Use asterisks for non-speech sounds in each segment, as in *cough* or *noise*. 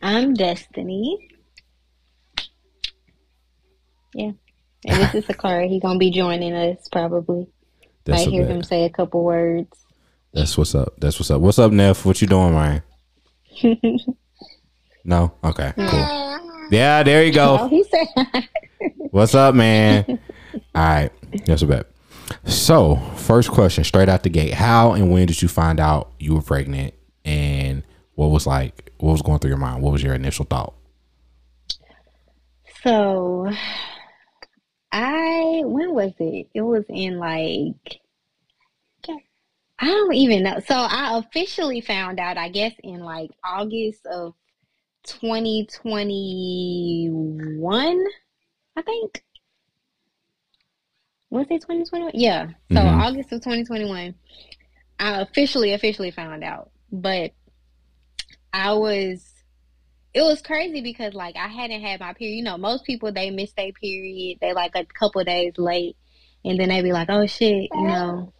I'm Destini. Yeah. And this is Sakari. He's gonna be joining us probably. That's Might hear bet. him say a couple words. That's what's up. That's what's up. What's up, Neph? What you doing, Ryan? *laughs* no. Okay. Cool. Yeah, there you Oh, go. he said What's up, man? All right. That's a bet. So, first question, straight out the gate: How and when did you find out you were pregnant, and what was like? What was going through your mind? What was your initial thought? So I when was it? It was in like I don't even know. So I officially found out, I guess, in like August of 2021, I think. Was it 2021? Yeah. So Mhm. August of 2021, I officially, officially found out. But I was it was crazy because like I hadn't had my period. You know, most people they miss their period. They like a couple days late, and then they be like, "Oh shit," you know,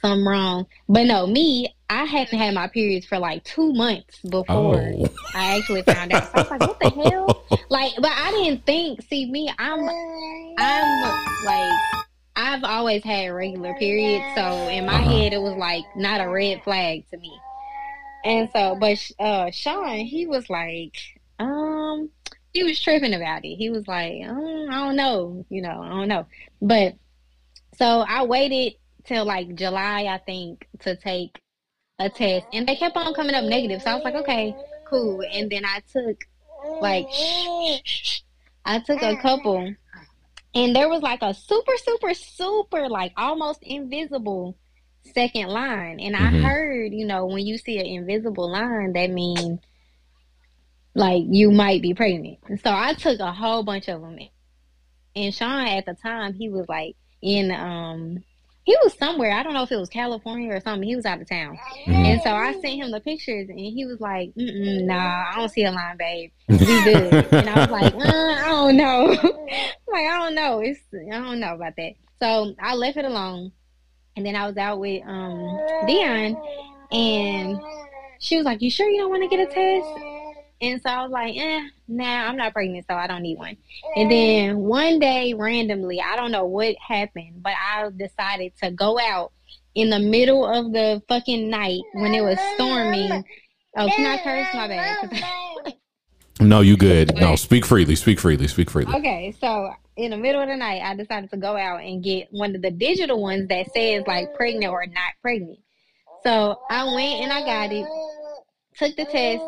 something wrong. But no, me, I hadn't had my periods for like two months before Oh. I actually found out. So I was like, "What the *laughs* hell?" Like, but I didn't think. See, me, I'm, I'm like. I've always had regular periods, so in my Uh-huh. head it was like not a red flag to me. And so, but uh, Sean, he was like, um, he was tripping about it. He was like, um, I don't know, you know, I don't know. But so I waited till like July, I think, to take a test, and they kept on coming up negative. So I was like, okay, cool. And then I took like, I took a couple, and there was like a super, super, super, like almost invisible second line. And I Mhm. heard, you know, when you see an invisible line, that means like you might be pregnant. So I took a whole bunch of them. And Sean at the time, he was like in um he was somewhere. I don't know if it was California or something. He was out of town. Mhm. And so I sent him the pictures and he was like, nah, I don't see a line, babe. We good. *laughs* and I was like, uh, I don't know. *laughs* like, I don't know. It's I don't know about that. So I left it alone. And then I was out with um Dion and she was like, You sure you don't want to get a test? And so I was like, eh, nah, I'm not pregnant, so I don't need one. And then one day, randomly, I don't know what happened, but I decided to go out in the middle of the fucking night when it was storming. Oh, can I curse? My bad. *laughs* *laughs* No, you good. No, speak freely. Speak freely. Speak freely. Okay, so in the middle of the night, I decided to go out and get one of the digital ones that says like pregnant or not pregnant. So I went and I got it, took the test,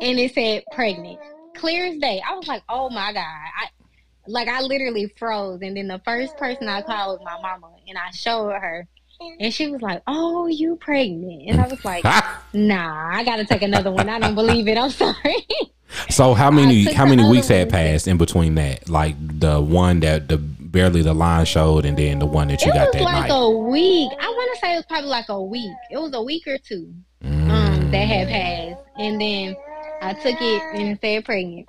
and it said pregnant. Clear as day. I was like, oh my God. I like I literally froze. And then the first person I called was my mama and I showed her. And she was like, Oh, you pregnant. And I was like, *laughs* Nah, I gotta take another one. I don't believe it. I'm *laughs* sorry. So how many how many weeks had passed in between that? Like the one that the barely the line showed, and then the one that you it got was that like night. a week. I wanna say it was probably like a week. It was a week or two Mm. um that had passed. And then I took it and said pregnant.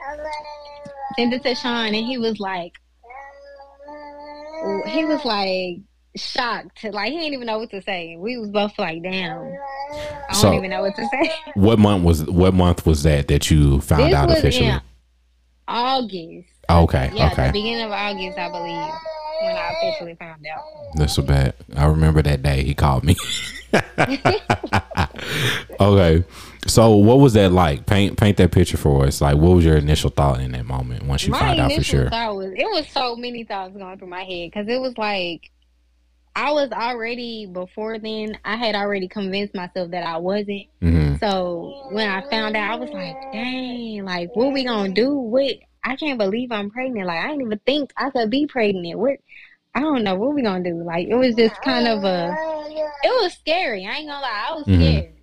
Sent it to Sean and he was like he was like shocked. Like he didn't even know what to say. We was both like, damn. I So- don't even know what to say. *laughs* What month was what month was that that you found this out officially? August. Okay, Yeah, the okay, beginning of August, I believe, when I officially found out. that's a bad. I remember that day he called me. *laughs* okay, so what was that like? Paint paint that picture for us. Like, what was your initial thought in that moment once you my found out for sure? thought was it was so many thoughts going through my head because it was like I was already before then. I had already convinced myself that I wasn't. hmm So when I found out, I was like, "Dang! Like, what we gonna do? What? I can't believe I'm pregnant. Like, I didn't even think I could be pregnant. What? I don't know what we gonna do. Like, it was just kind of a. It was scary. I ain't gonna lie. I was Mhm. scared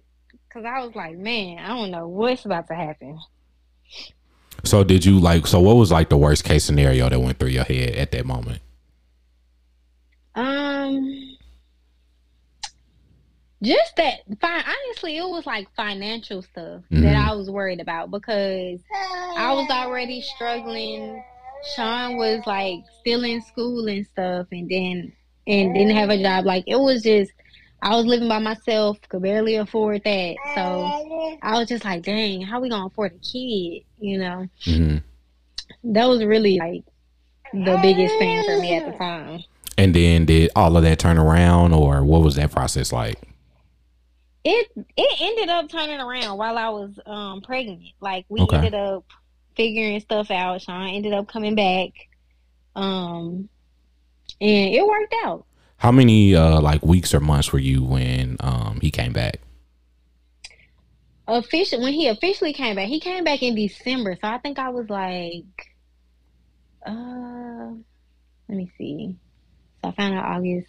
because I was like, man, I don't know what's about to happen. So did you like? So what was like the worst case scenario that went through your head at that moment? Um, just that. Fine. Honestly, it was like financial stuff Mhm. that I was worried about because I was already struggling. Sean was like still in school and stuff, and then and didn't have a job. Like it was just I was living by myself, could barely afford that. So I was just like, dang, how we gonna afford a kid? You know, hmm that was really like the biggest thing for me at the time. And then did all of that turn around, or what was that process like? It it ended up turning around while I was um pregnant. Like we Okay. ended up figuring stuff out. Sean ended up coming back. Um and it worked out. How many uh like weeks or months were you when um he came back? Official when he officially came back, he came back in December. So I think I was like uh let me see. I found out August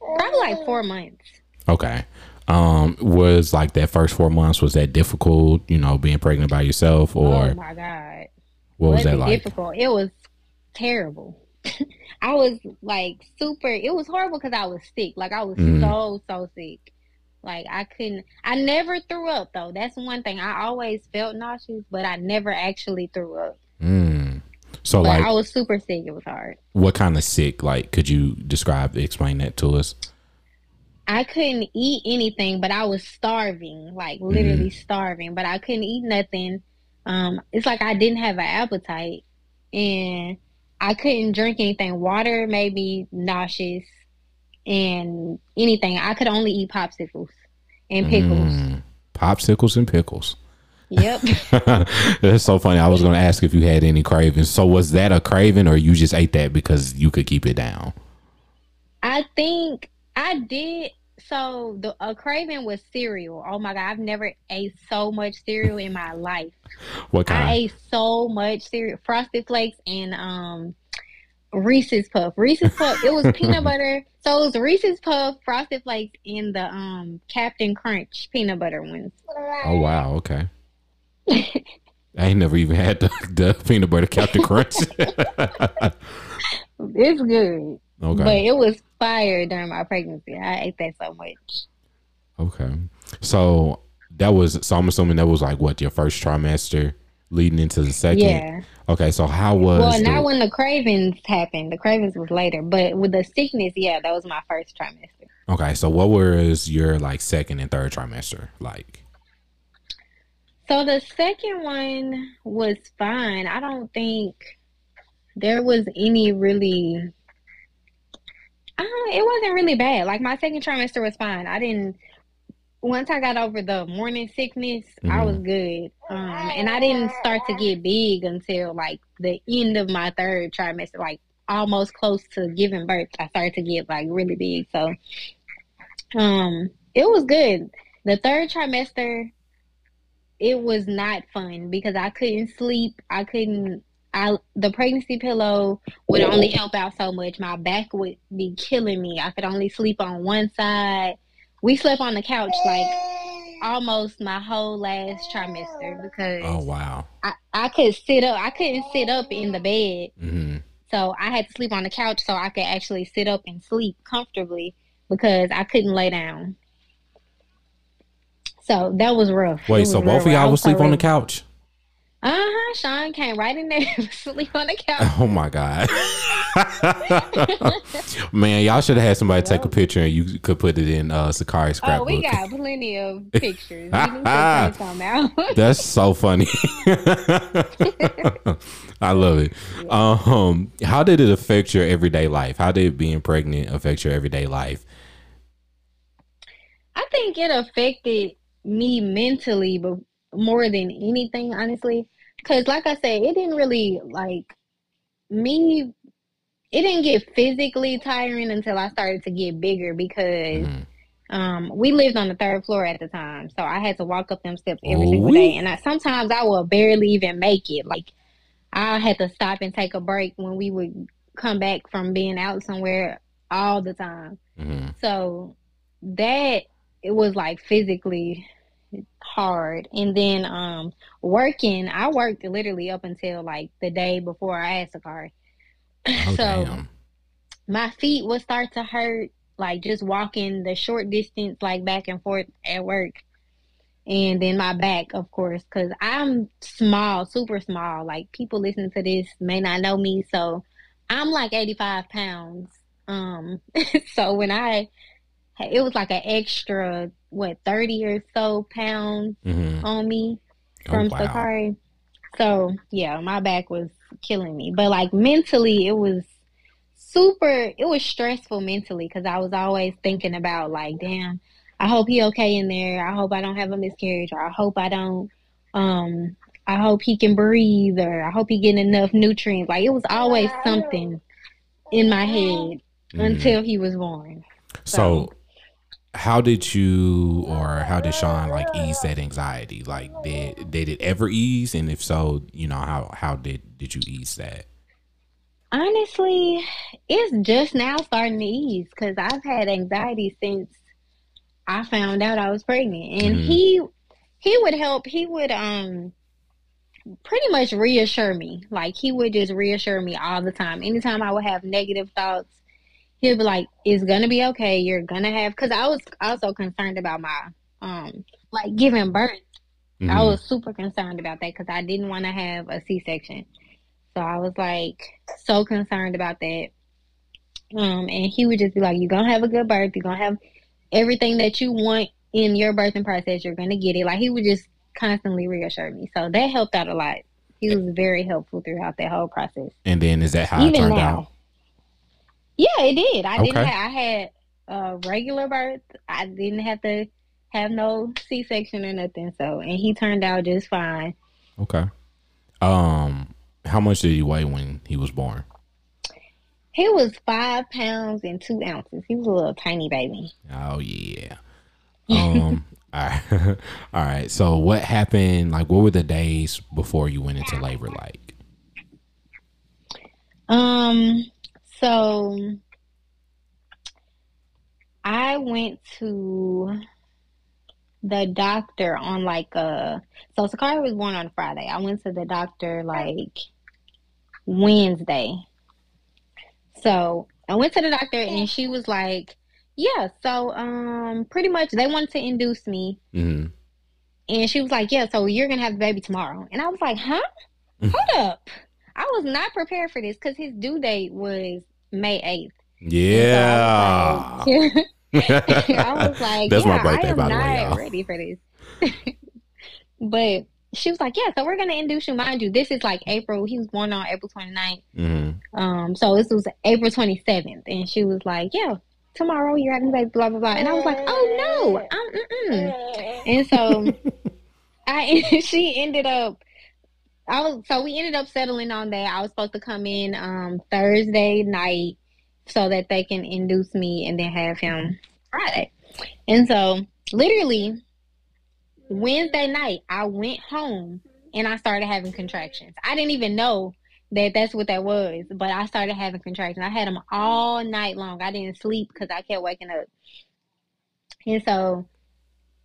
probably like four months. Okay. Um, was like that first four months was that difficult? You know, being pregnant by yourself, or oh my god. what was that like? difficult? It was terrible. *laughs* I was like super. It was horrible because I was sick. Like I was Mhm. so so sick. Like I couldn't. I never threw up though. That's one thing. I always felt nauseous, but I never actually threw up. Mm. So But like, I was super sick. It was hard. what kind of sick? Like, could you describe, explain that to us? I couldn't eat anything, but I was starving, like literally starving. But I couldn't eat nothing. Um, it's like I didn't have an appetite, and I couldn't drink anything. Water made me nauseous, and anything. I could only eat popsicles and pickles. Mm. Popsicles and pickles. Yep. *laughs* That's so funny. I was going to ask if you had any cravings. So was that a craving, or you just ate that because you could keep it down? I think I did. So the a craving was cereal. Oh my god, I've never ate so much cereal in my life. *laughs* What kind? I ate so much cereal, Frosted Flakes and um Reese's Puff. Reese's Puff. It was peanut *laughs* butter. So it was Reese's Puff, Frosted Flakes, and the um Cap'n Crunch peanut butter ones. oh wow. Okay. I ain't never even had the, the peanut butter Cap'n Crunch. *laughs* It's good, okay. but it was fire during my pregnancy. I ate that so much. Okay. So that was so I'm assuming that was like what your first trimester leading into the second. Yeah. Okay. So how was Well, the- not when the cravings happened. The cravings was later, but with the sickness, yeah, that was my first trimester. Okay. So what was your like second and third trimester like? So the second one was fine. I don't think there was any really. Uh, it wasn't really bad. Like my second trimester was fine. I didn't. Once I got over the morning sickness, I was good. Um, and I didn't start to get big until like the end of my third trimester, like almost close to giving birth. I started to get like really big. So, um, it was good. The third trimester, it was not fun because I couldn't sleep. I couldn't. I the pregnancy pillow would only help out so much. My back would be killing me. I could only sleep on one side. We slept on the couch like almost my whole last trimester because Oh wow. I, I could sit up. I couldn't sit up in the bed, hmm so I had to sleep on the couch so I could actually sit up and sleep comfortably because I couldn't lay down. So that was rough. Wait. was So both of rough. Y'all would sleep on the couch? Uh huh. Sean came right in there *laughs* to sleep on the couch. Oh my god. *laughs* Man, y'all should have had somebody take a picture and you could put it in uh Sakari scrapbook. Oh, we got plenty of *laughs* pictures. We need to take some out. That's so funny. I love it. Um, how did it affect your everyday life? How did being pregnant affect your everyday life? I think it affected me mentally, but more than anything, honestly. Because, like I said, it didn't really like me. It didn't get physically tiring until I started to get bigger because Mhm. um, we lived on the third floor at the time, so I had to walk up them steps every single Ooh-wee. day, and I, sometimes I would barely even make it. Like I had to stop and take a break when we would come back from being out somewhere all the time. Mhm. So that it was like physically hard. And then um working, I worked literally up until like the day before I had Sakari. Oh, *laughs* so damn. my feet would start to hurt, like just walking the short distance, like back and forth at work. And then my back, of course, because I'm small, super small. Like people listening to this may not know me, so I'm like 85 pounds. Um, *laughs* so when I it was like an extra what thirty or so pounds Mhm. on me Oh, from wow. Sakari. So yeah, my back was killing me. But like mentally, it was super. It was stressful mentally because I was always thinking about like, damn, I hope he okay in there. I hope I don't have a miscarriage, or I hope I don't. Um, I hope he can breathe, or I hope he getting enough nutrients. Like it was always something in my head Mhm. until he was born. So, how did you or how did Sean like ease that anxiety? Like, did did it ever ease? And if so, you know how how did did you ease that? Honestly, it's just now starting to ease because I've had anxiety since I found out I was pregnant, and Mhm. he he would help. He would um pretty much reassure me. Like he would just reassure me all the time. Anytime I would have negative thoughts, he'd be like, "It's gonna be okay. You're gonna have." Because I was also concerned about my um like giving birth. I Mhm. was super concerned about that because I didn't want to have a C section. So I was like so concerned about that. Um, and he would just be like, "You're gonna have a good birth. You're gonna have everything that you want in your birthing process. You're gonna get it." Like he would just constantly reassure me. So that helped out a lot. He was very helpful throughout that whole process. And then is that how it Even turned now. out? Yeah, it did. I didn't. Have, I had a regular birth. I didn't have to have no C section or nothing. So, and he turned out just fine. Okay. Um, how much did he weigh when he was born? He was five pounds and two ounces. He was a little tiny baby. Oh yeah. Um. *laughs* all right. *laughs* all right. So what happened? Like, what were the days before you went into labor like? Um, so I went to the doctor on like a so Sakari was born on Friday. I went to the doctor like Wednesday. So I went to the doctor and she was like, Yeah, so um pretty much they wanted to induce me hmm and she was like, Yeah, so you're gonna have the baby tomorrow. And I was like, Huh? Hold up. I was not prepared for this because his due date was May 8th. Yeah. So I was like, *laughs* *laughs* I was like, That's my yeah, birthday, I am by the way, not y'all. ready for this. *laughs* but she was like, yeah, so we're gonna induce you. Mind you, this is like April. He was born on April 29th. hmm Um, so this was April 27th, and she was like, yeah, tomorrow you're having a baby, blah blah blah. And I was like, oh no, um, mm-mm. and so I she ended up. I was so we ended up settling on that. I was supposed to come in um Thursday night so that they can induce me and then have him Friday. And so literally Wednesday night I went home and I started having contractions. I didn't even know that that's what that was, but I started having contractions. I had them all night long. I didn't sleep because I kept waking up. And so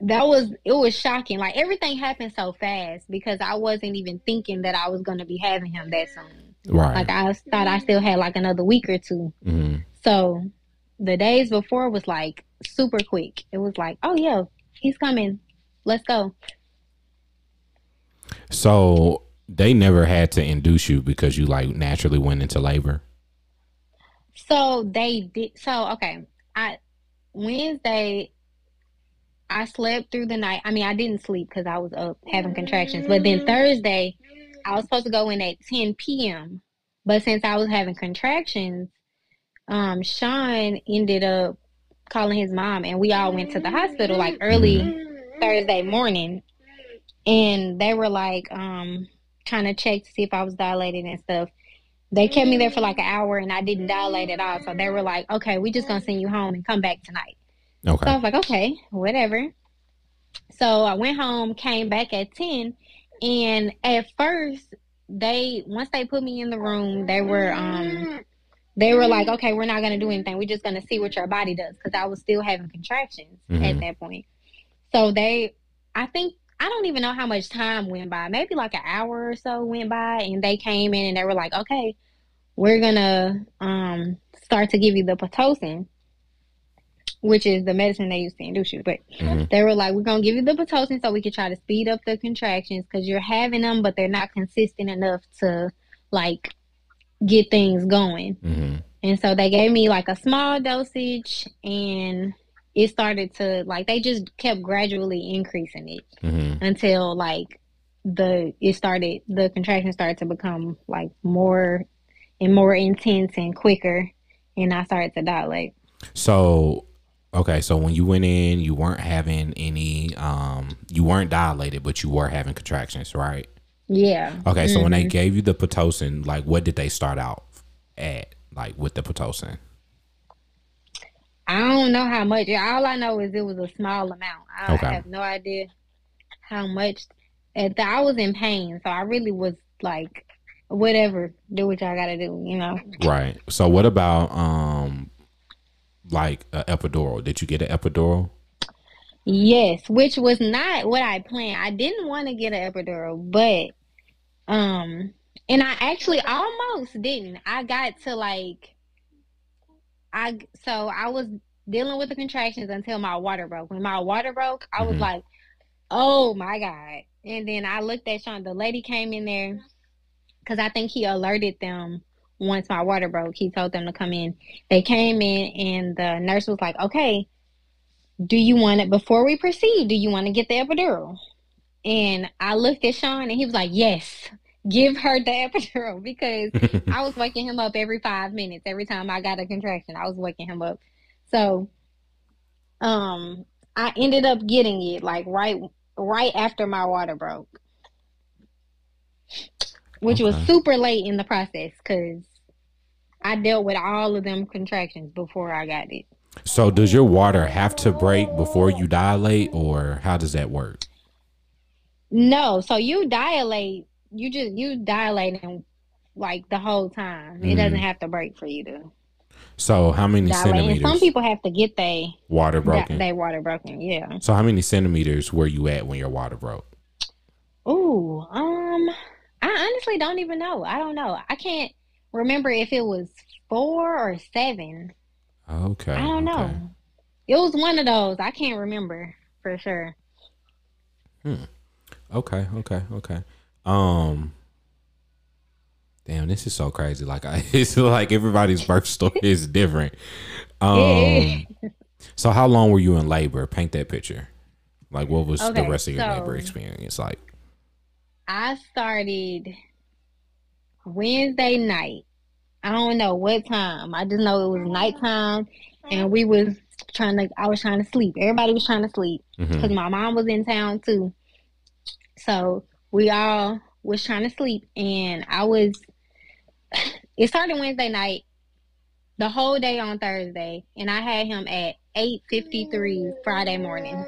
that was it was shocking. Like everything happened so fast because I wasn't even thinking that I was gonna be having him that soon. Right. Like I thought I still had like another week or two. hmm So the days before was like super quick. It was like, oh yeah, he's coming. Let's go. So they never had to induce you because you like naturally went into labor. So they did. So okay, I Wednesday I slept through the night. I mean, I didn't sleep because I was up having contractions. But then Thursday, I was supposed to go in at 10 p.m. But since I was having contractions, um, Sean ended up calling his mom, and we all went to the hospital like early Thursday morning. And they were like, um, trying to check to see if I was dilated and stuff. They kept me there for like an hour, and I didn't dilate at all. So they were like, "Okay, we're just gonna send you home and come back tonight." So I was like, okay, whatever. So I went home, came back at 10, and at first they once they put me in the room, they were um they were like, okay, we're not gonna do anything. We're just gonna see what your body does because I was still having contractions at Mhm. that point. So they, I think I don't even know how much time went by. Maybe like an hour or so went by, and they came in and they were like, okay, we're gonna um start to give you the pitocin which is the medicine they use to induce you. But Mhm. they were like, we're gonna give you the pitocin so we can try to speed up the contractions because you're having them, but they're not consistent enough to like get things going. hmm And so they gave me like a small dosage, and it started to like they just kept gradually increasing it Mm-hmm. until like the it started the contraction started to become like more and more intense and quicker and I started to dilate. So, okay, so when you went in, you weren't having any, um, you weren't dilated, but you were having contractions, right? Yeah. Okay, so when they Mhm. gave you the pitocin, like, what did they start out at, like, with the pitocin? I don't know how much. All I know is it was a small amount. I Okay. have no idea how much. At the, I was in pain, so I really was like, whatever, do what y'all gotta do, you know. Right. So, what about, um, like, a epidural? Did you get an epidural? Yes, which was not what I planned. I didn't want to get an epidural, but um, and I actually almost didn't. I got to like, I so I was dealing with the contractions until my water broke. When my water broke, I was Mhm. like, "Oh my god!" And then I looked at Sean. The lady came in there because I think he alerted them once my water broke. He told them to come in. They came in, and the nurse was like, "Okay." do you want it before we proceed? Do you want to get the epidural? And I looked at Sean and he was like, Yes, give her the *laughs* epidural because I was *laughs* waking him up every five minutes. Every time I got a contraction, I was waking him up. So um I ended up getting it like right right after my water broke. Which was super late in the process because I dealt with all of them contractions before I got it. so, does your water have to break before you dilate, or how does that work? No, so you dilate, you just you dilating like the whole time. It Mhm. doesn't have to break for you to So, how many dilate. And centimeters some people have to get they water broken? they water broken. Yeah. so, how many centimeters were you at when your water broke? Ooh, um, I honestly don't even know. I don't know. I can't remember if it was four or seven. Okay. I don't okay. know. It was one of those. I can't remember for sure. Hmm. Okay, okay, okay. Um Damn, this is so crazy. Like I *laughs* it's like everybody's birth story is different. *laughs* Um Yeah. so how long were you in labor? Paint that picture. Like what was the rest of your so- labor experience like? I started Wednesday night. I don't know what time. I just know it was nighttime and we was trying to I was trying to sleep. Everybody was trying to sleep mm-hmm. because my mom was in town too. So we all was trying to sleep and I was *sighs* it started Wednesday night, the whole day on Thursday, and I had him at eight fifty three Friday morning.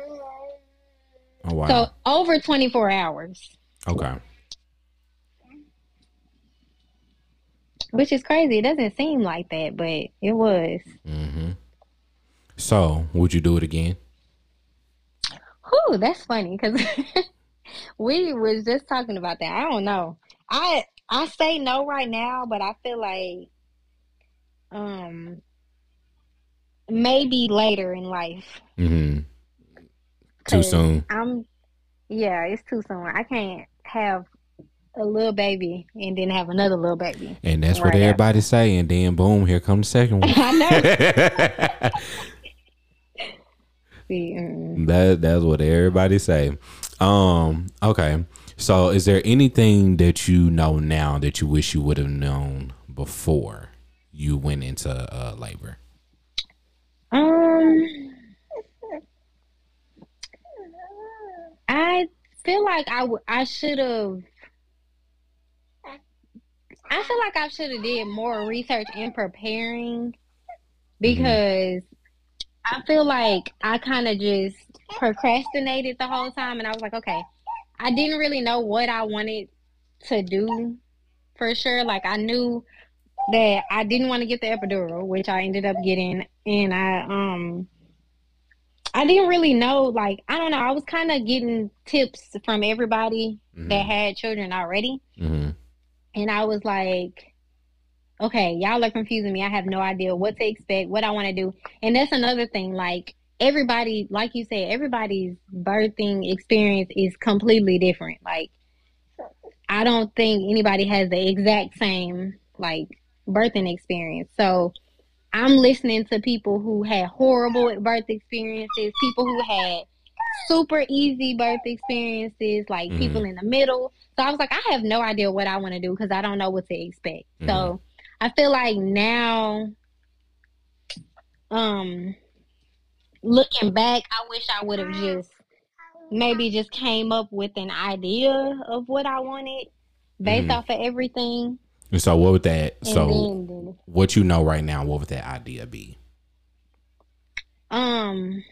Oh wow. So over twenty four hours. Okay. Which is crazy. It doesn't seem like that, but it was. hmm So would you do it again? Whew, that's funny because *laughs* we was just talking about that. I don't know. I I say no right now, but I feel like um maybe later in life. Mm-hmm. Too soon. I'm yeah, it's too soon. I can't have a little baby and then have another little baby. And that's what everybody say, and then boom, here comes the second one. *laughs* I know. *laughs* See. That that's what everybody say. Um, okay. So is there anything that you know now that you wish you would have known before you went into uh, labor? Um, I feel like I w- I should have. I feel like I should have did more research in preparing because I feel like I kind of just procrastinated the whole time, and I was like, okay, I didn't really know what I wanted to do for sure. Like I knew that I didn't want to get the epidural, which I ended up getting, and I um I didn't really know like I don't know, I was kind of getting tips from everybody that had children already, Mm-hmm. and I was like okay, y'all are confusing me. I have no idea what to expect, what I want to do. And that's another thing like everybody like you said, everybody's birthing experience is completely different. Like I don't think anybody has the exact same like birthing experience. So I'm listening to people who had horrible birth experiences, people who had super easy birth experiences, like mm-hmm. people in the middle. So I was like, I have no idea what I want to do because I don't know what to expect. Mm-hmm. So I feel like now, um, looking back, I wish I would have just maybe just came up with an idea of what I wanted based mm-hmm. off of everything. And so, what would that? And so, then, what you know right now, what would that idea be? Um,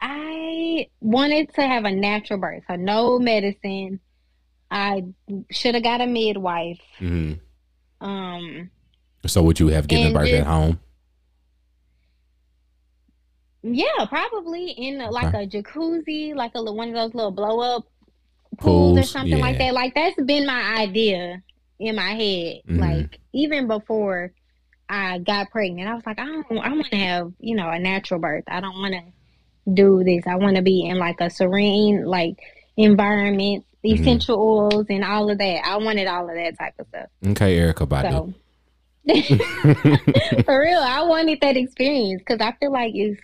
I wanted to have a natural birth, so no medicine. I should have got a midwife. Mm-hmm. Um. So would you have given birth just, at home? Yeah, probably in like a jacuzzi, like a one of those little blow up pools, or something yeah. like that. Like that's been my idea in my head. Mm-hmm. Like even before I got pregnant, I was like, I don't, I want to have you know a natural birth. I don't want to do this. I want to be in like a serene like environment, essential mm-hmm. oils and all of that. I wanted all of that type of stuff. Okay, Erykah Badu. So, *laughs* For real, I wanted that experience because I feel like it's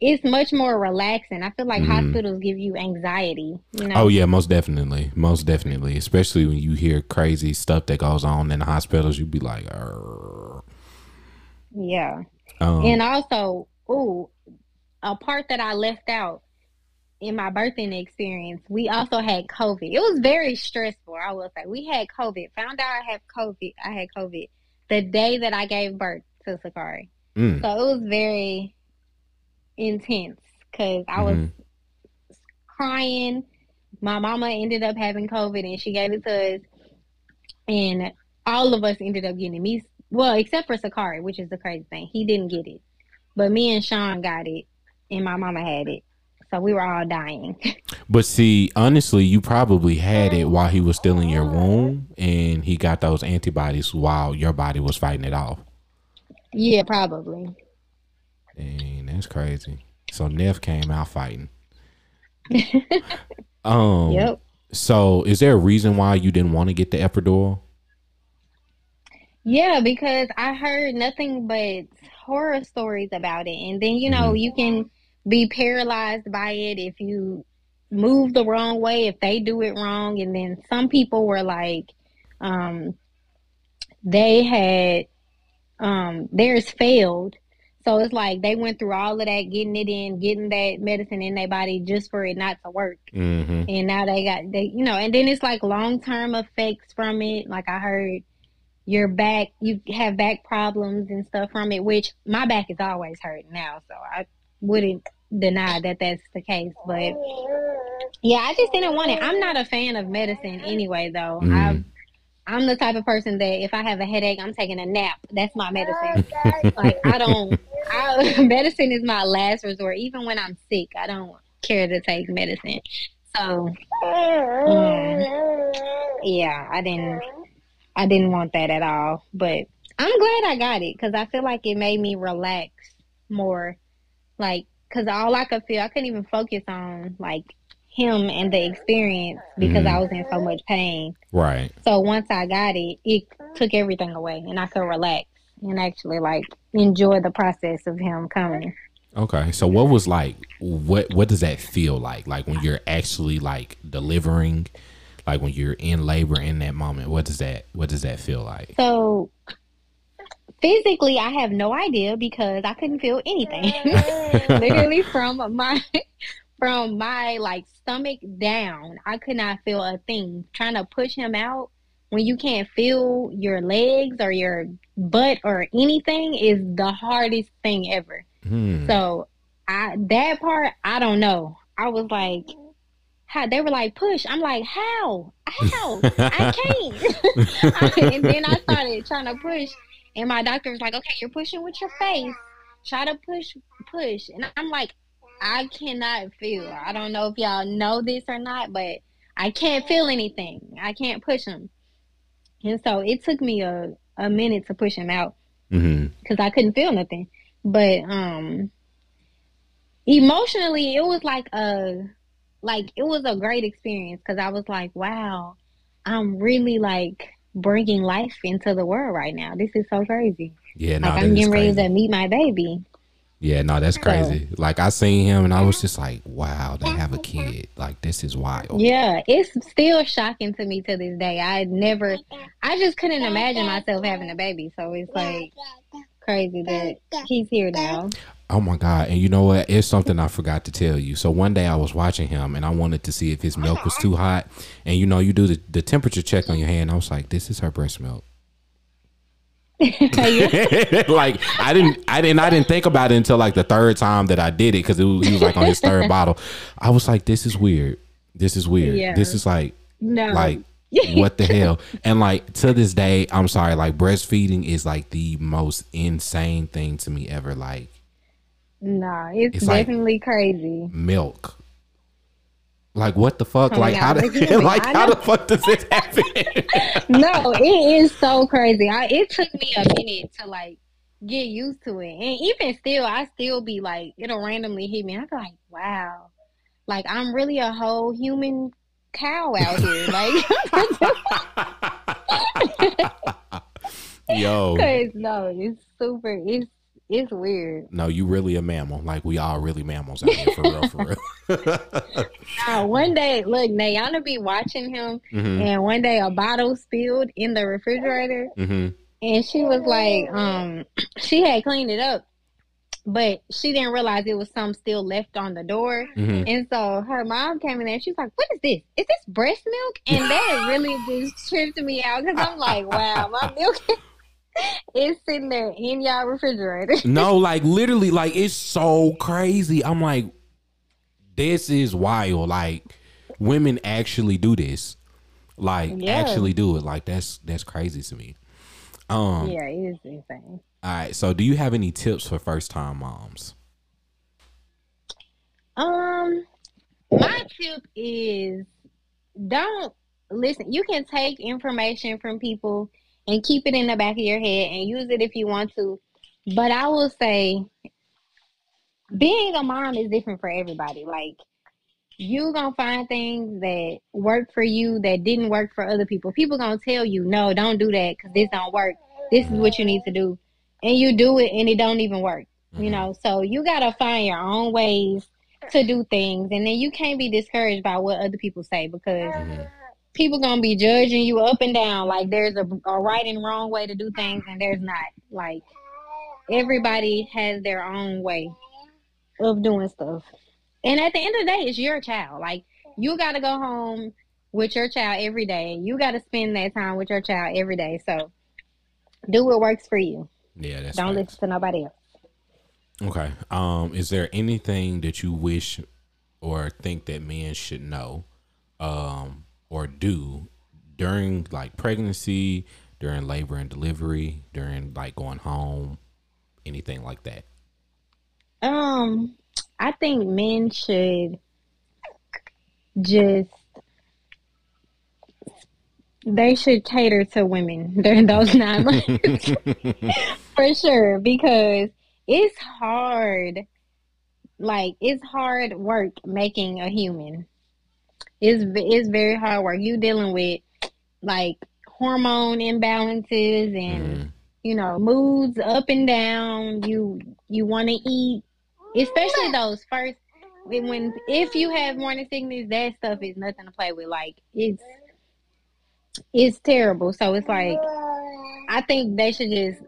it's much more relaxing. I feel like mm. hospitals give you anxiety. You know? Oh yeah, most definitely, most definitely. Especially when you hear crazy stuff that goes on in the hospitals, you'd be like, Arr. yeah. Um, and also, ooh, a part that I left out in my birthing experience, we also had COVID. It was very stressful. I will say we had COVID. Found out I had COVID. I had COVID the day that I gave birth to Sakari. Mm. So it was very intense because I was mm-hmm. crying. My mama ended up having COVID and she gave it to us. And all of us ended up getting it. Me, well, except for Sakari, which is the crazy thing. He didn't get it. But me and Sean got it and my mama had it. So we were all dying. *laughs* but see, honestly, you probably had it while he was still in your womb and he got those antibodies while your body was fighting it off. Yeah, probably. Dang, that's crazy. So Neph came out fighting. *laughs* um Yep. So is there a reason why you didn't want to get the epidural? Yeah, because I heard nothing but horror stories about it. And then, you know, mm-hmm. you can be paralyzed by it if you move the wrong way, if they do it wrong. And then some people were like, um, they had um theirs failed so it's like they went through all of that, getting it in, getting that medicine in their body just for it not to work. Mm-hmm. And now they got they, you know, and then it's like long term effects from it. Like I heard your back, you have back problems and stuff from it, which my back is always hurting now. So I wouldn't deny that that's the case. But yeah, I just didn't want it. I'm not a fan of medicine anyway, though. Mm. I've I'm the type of person that if I have a headache, I'm taking a nap. That's my medicine. *laughs* like I don't. I, *laughs* medicine is my last resort. Even when I'm sick, I don't care to take medicine. So, um, yeah, I didn't. I didn't want that at all. But I'm glad I got it because I feel like it made me relax more. Like, because all I could feel, I couldn't even focus on like him and the experience because mm-hmm. I was in so much pain. Right. So once I got it, it took everything away and I could relax and actually like enjoy the process of him coming. Okay. So what was like what what does that feel like? Like when you're actually like delivering like when you're in labor in that moment, what does that what does that feel like? So physically I have no idea because I couldn't feel anything. *laughs* Literally from my from my like stomach down, I could not feel a thing. Trying to push him out when you can't feel your legs or your butt or anything is the hardest thing ever. Hmm. So I that part I don't know. I was like how they were like push. I'm like how how I *laughs* can't. *laughs* and then I started trying to push, and my doctor was like, okay, you're pushing with your face. Try to push push, and I'm like I cannot feel. I don't know if y'all know this or not, but I can't feel anything. I can't push them. And so it took me a, a minute to push him out because mm-hmm. I couldn't feel nothing. But um emotionally it was like a like it was a great experience because I was like, wow, I'm really like bringing life into the world right now. This is so crazy. Yeah, no, like I'm getting ready to meet my baby. Yeah, no, that's oh. crazy. Like I seen him and I was just like, wow, they have a kid. Like this is wild. Yeah, it's still shocking to me to this day. I never, I just couldn't imagine myself having a baby. So it's like crazy that he's here now. Oh my god! And you know what? It's something I forgot to tell you. So one day I was watching him, and I wanted to see if his milk was too hot. And you know, you do the, the temperature check on your hand. I was like, "This is her breast milk." *laughs* *laughs* like I didn't, I didn't, I didn't think about it until like the third time that I did it because he was like on his third *laughs* bottle. I was like, "This is weird. This is weird. Yeah. This is like, No, like." what the hell and like to this day i'm sorry like breastfeeding is like the most insane thing to me ever like no, it's, It's like- definitely crazy. milk. Like what the fuck? Like how the *laughs* like I how know. the fuck does this happen? *laughs* no, it is so crazy. I it took me a minute to like get used to it, and even still, I still be like, it'll randomly hit me. I be like, wow, like I'm really a whole human cow out here, *laughs* like. Yo, Cause no, it's super. It's it's weird. no, you really a mammal. Like we all really mammals out here for real, for real. *laughs* Now, one day, look, Nayana be watching him, hmm and one day a bottle spilled in the refrigerator, hmm and she was like, um, *clears throat* she had cleaned it up, but she didn't realize it was some still left on the door. hmm And so her mom came in there. She's like, "What is this? Is this breast milk?" And that *laughs* really just tripped me out because I'm like, "Wow, my milk *laughs* *laughs* is sitting there in y'all refrigerator." *laughs* No, like literally, like it's so crazy. I'm like, this is wild. Like women actually do this. Like Yeah. actually do it. Like that's that's crazy to me. Um. yeah, it is insane. All right. So, do you have any tips for first time moms? Um, my tip is don't listen. You can take information from people and keep it in the back of your head and use it if you want to. But I will say, being a mom is different for everybody. Like, you gonna find things that work for you that didn't work for other people. People gonna tell you, no, don't do that because this don't work. This is what you need to do, and you do it and it don't even work. You know, so you gotta find your own ways to do things, and then you can't be discouraged by what other people say because Mhm. People gonna be judging you up and down. Like there's a, a right and wrong way to do things, and there's not. Like everybody has their own way of doing stuff. And at the end of the day, it's your child. Like you got to go home with your child every day. You got to spend that time with your child every day. So do what works for you. Yeah, that's Don't facts. listen to nobody else. Okay. Um, is there anything that you wish or think that men should know, um, or do during like pregnancy, during labor and delivery, during like going home, anything like that? Um, I think men should just they should cater to women *laughs* during those nine months *laughs* for sure because it's hard. Like it's hard work making a human. It's it's very hard work. You dealing with like hormone imbalances and Mhm. you know moods up and down. You you want to eat especially those first when, when if you have morning sickness that stuff is nothing to play with like it's it's terrible so it's like i think they should just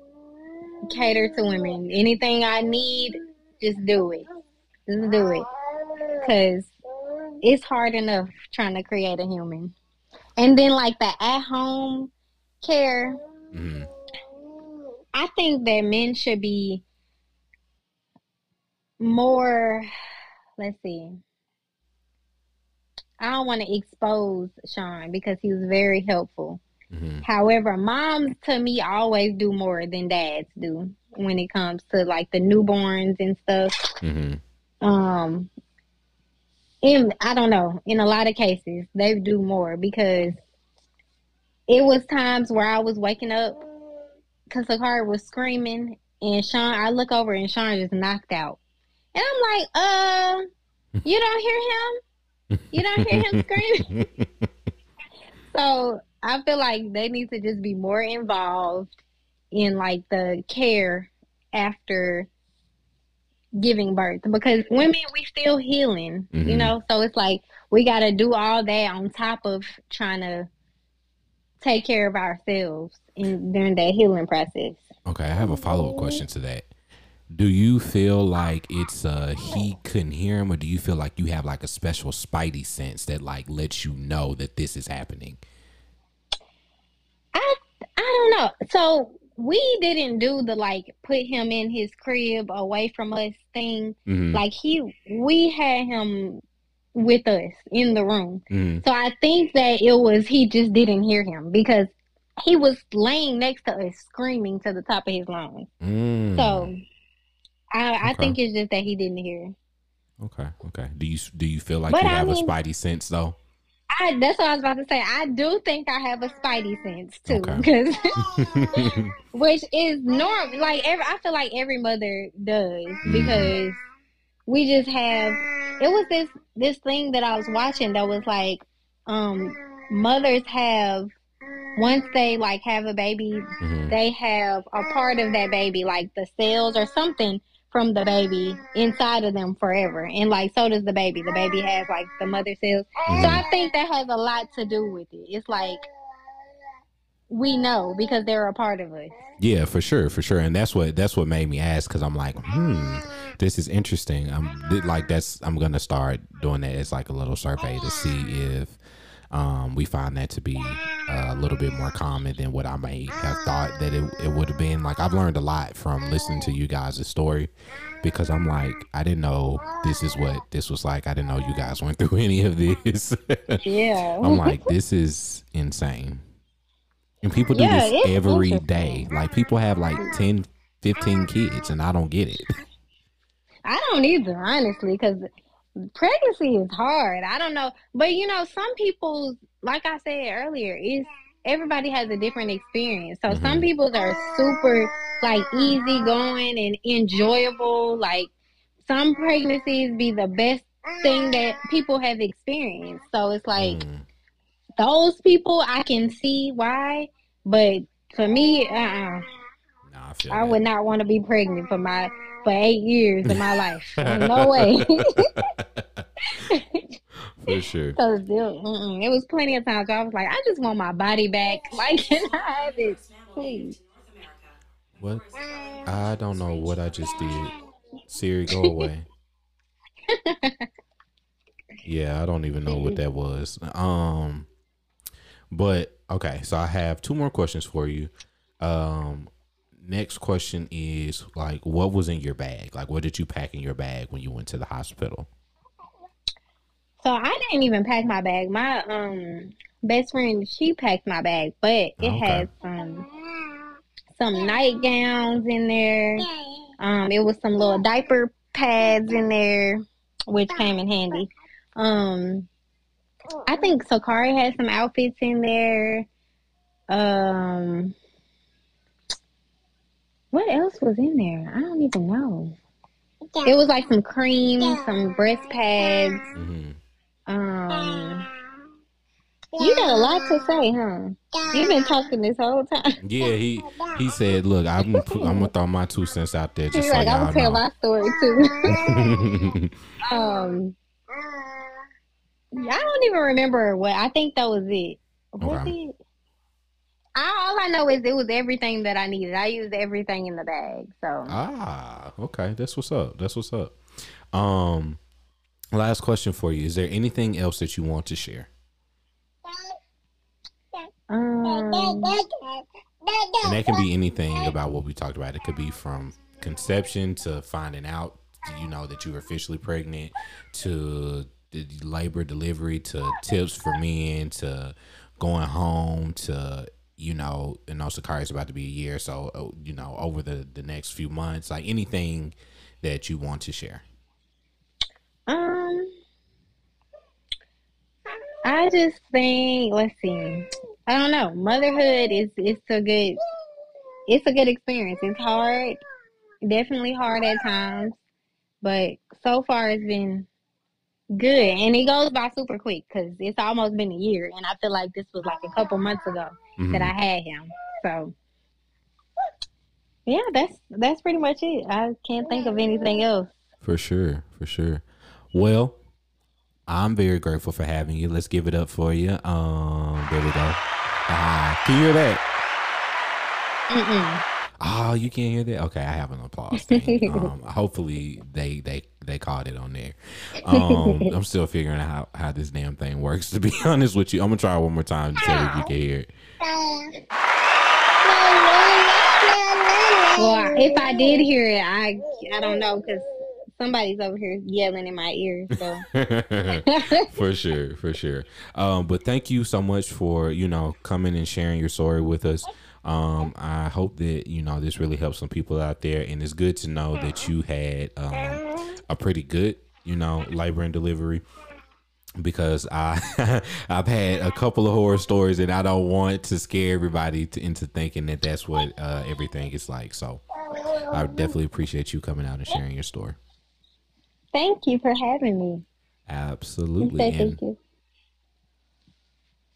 cater to women anything i need just do it just do it because it's hard enough trying to create a human and then like the at home care Mhm. I think that men should be more. Let's see. I don't want to expose Sean because he was very helpful. Mhm. However, moms to me always do more than dads do when it comes to like the newborns and stuff. Mhm. Um, in I don't know. In a lot of cases, they do more because it was times where I was waking up because the car was screaming, and Sean. I look over and Sean just knocked out, and I'm like, uh, you don't hear him? You don't hear him screaming? *laughs* So I feel like they need to just be more involved in like the care after giving birth because women we still healing mm-hmm. you know? So it's like we got to do all that on top of trying to take care of ourselves in during that healing process. Okay i have a follow-up question to that. Do you feel like it's uh he couldn't hear him or do you feel like you have like a special spidey sense that like lets you know that this is happening? I i don't know. So we didn't do the like put him in his crib away from us thing. Mm-hmm. Like he, we had him with us in the room. Mm-hmm. So I think that it was he just didn't hear him because he was laying next to us screaming to the top of his lungs. Mm. So I, I think it's just that he didn't hear. Okay, okay. Do you do you feel like but you have mean, a spidey sense though? I that's what I was about to say. I do think I have a spidey sense too, because okay. *laughs* *laughs* which is normal. Like every, I feel like every mother does mm-hmm. because we just have. It was this this thing that I was watching that was like, um, mothers have once they like have a baby, mm-hmm. they have a part of that baby, like the cells or something from the baby inside of them forever. And like so does the baby. The baby has like the mother cells. Mm-hmm. So I think that has a lot to do with it. It's like we know because they're a part of us. Yeah, for sure, for sure, and that's what that's what made me ask because I'm like, hmm, this is interesting. I'm like that's I'm gonna start doing that as like a little survey to see if um, we find that to be a little bit more common than what I may have thought that it, it would have been. Like I've learned a lot from listening to you guys' story because I'm like, I didn't know this is what this was like. I didn't know you guys went *laughs* through any of this. yeah. I'm like, this is insane. And people do yeah, this every day. Like people have like 10, 15 kids and I don't get it. I don't either, honestly, because pregnancy is hard. I don't know, but you know, some people, like I said earlier, is everybody has a different experience. So mm-hmm. some people are super like easy going and enjoyable. Like some pregnancies be the best thing that people have experienced. So it's like mm. those people I can see why, but for me, uh, uh-uh. nah, I, I would not want to be pregnant for my for eight years of my life. *laughs* no way. For sure. *laughs* So it was plenty of times I was like, I just want my body back. *laughs* Like, can I have it, please? What? I don't know what I just did. Siri, go away. yeah, I don't even know what that was. Um, but okay, so I have two more questions for you. Um, next question is like what was in your bag? Like what did you pack in your bag when you went to the hospital? So i didn't even pack my bag. My um best friend she packed my bag but it okay. had some some nightgowns in there. Um it was some little diaper pads in there which came in handy. Um i think sakari had some outfits in there. Um what else was in there? I don't even know. It was like some cream, some breast pads. Mm-hmm. Um, you got a lot to say, huh? You've been talking this whole time. *laughs* Yeah, he he said, "Look, I'm gonna, I'm gonna throw my two cents out there just He's so like, I'm gonna tell my story too." *laughs* um, I don't even remember what. I think that was it. Was okay. it? All I know is it was everything that I needed. I used everything in the bag. So ah, okay, that's what's up. That's what's up. Um, last question for you: Is there anything else that you want to share? Um, and that can be anything about what we talked about. It could be from conception to finding out, you know, that you were officially pregnant, to labor delivery, to tips for men, to going home, to you know, and also Sakari is about to be a year, so uh, you know, over the the next few months, like anything that you want to share. Um, I just think, let's see, I don't know, motherhood is it's a good, it's a good experience. It's hard, definitely hard at times, but so far it's been Good, and it goes by super quick because it's almost been a year, and I feel like this was like a couple months ago Mhm. that I had him. So, yeah, that's that's pretty much it. I can't think of anything else. For sure, for sure. Well, I'm very grateful for having you. Let's give it up for you. Um, there we go. Ah, can you hear that? Mm-mm. Oh, you can't hear that? Okay, I have an applause thing. *laughs* um, hopefully they they they caught it on there. Um, *laughs* I'm still figuring out how, how this damn thing works. To be *laughs* honest with you, I'm gonna try one more time to tell if you can hear it. Well, if I did hear it, I I don't know because somebody's over here yelling in my ear. So *laughs* for sure, for sure. Um, but thank you so much for you know coming and sharing your story with us. Um, I hope that you know this really helps some people out there, and it's good to know that you had um, a pretty good you know labor and delivery because I *laughs* I've had a couple of horror stories and I don't want to scare everybody to, into thinking that that's what uh, everything is like. So I definitely appreciate you coming out and sharing your story. thank you for having me. Absolutely. Say And thank you.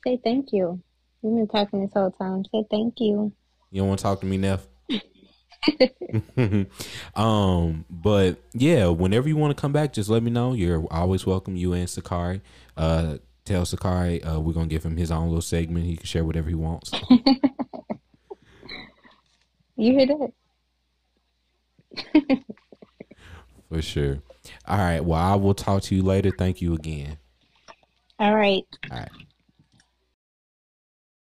Say thank you. We've been talking this whole time. Say thank you. you don't want to talk to me, Neph? *laughs* um, but yeah, whenever you want to come back, just let me know. You're always welcome. You and Sakari. Uh, tell Sakari uh, we're gonna give him his own little segment. He can share whatever he wants. *laughs* You hear that? *laughs* For sure. All right. Well, I will talk to you later. Thank you again. All right. All right.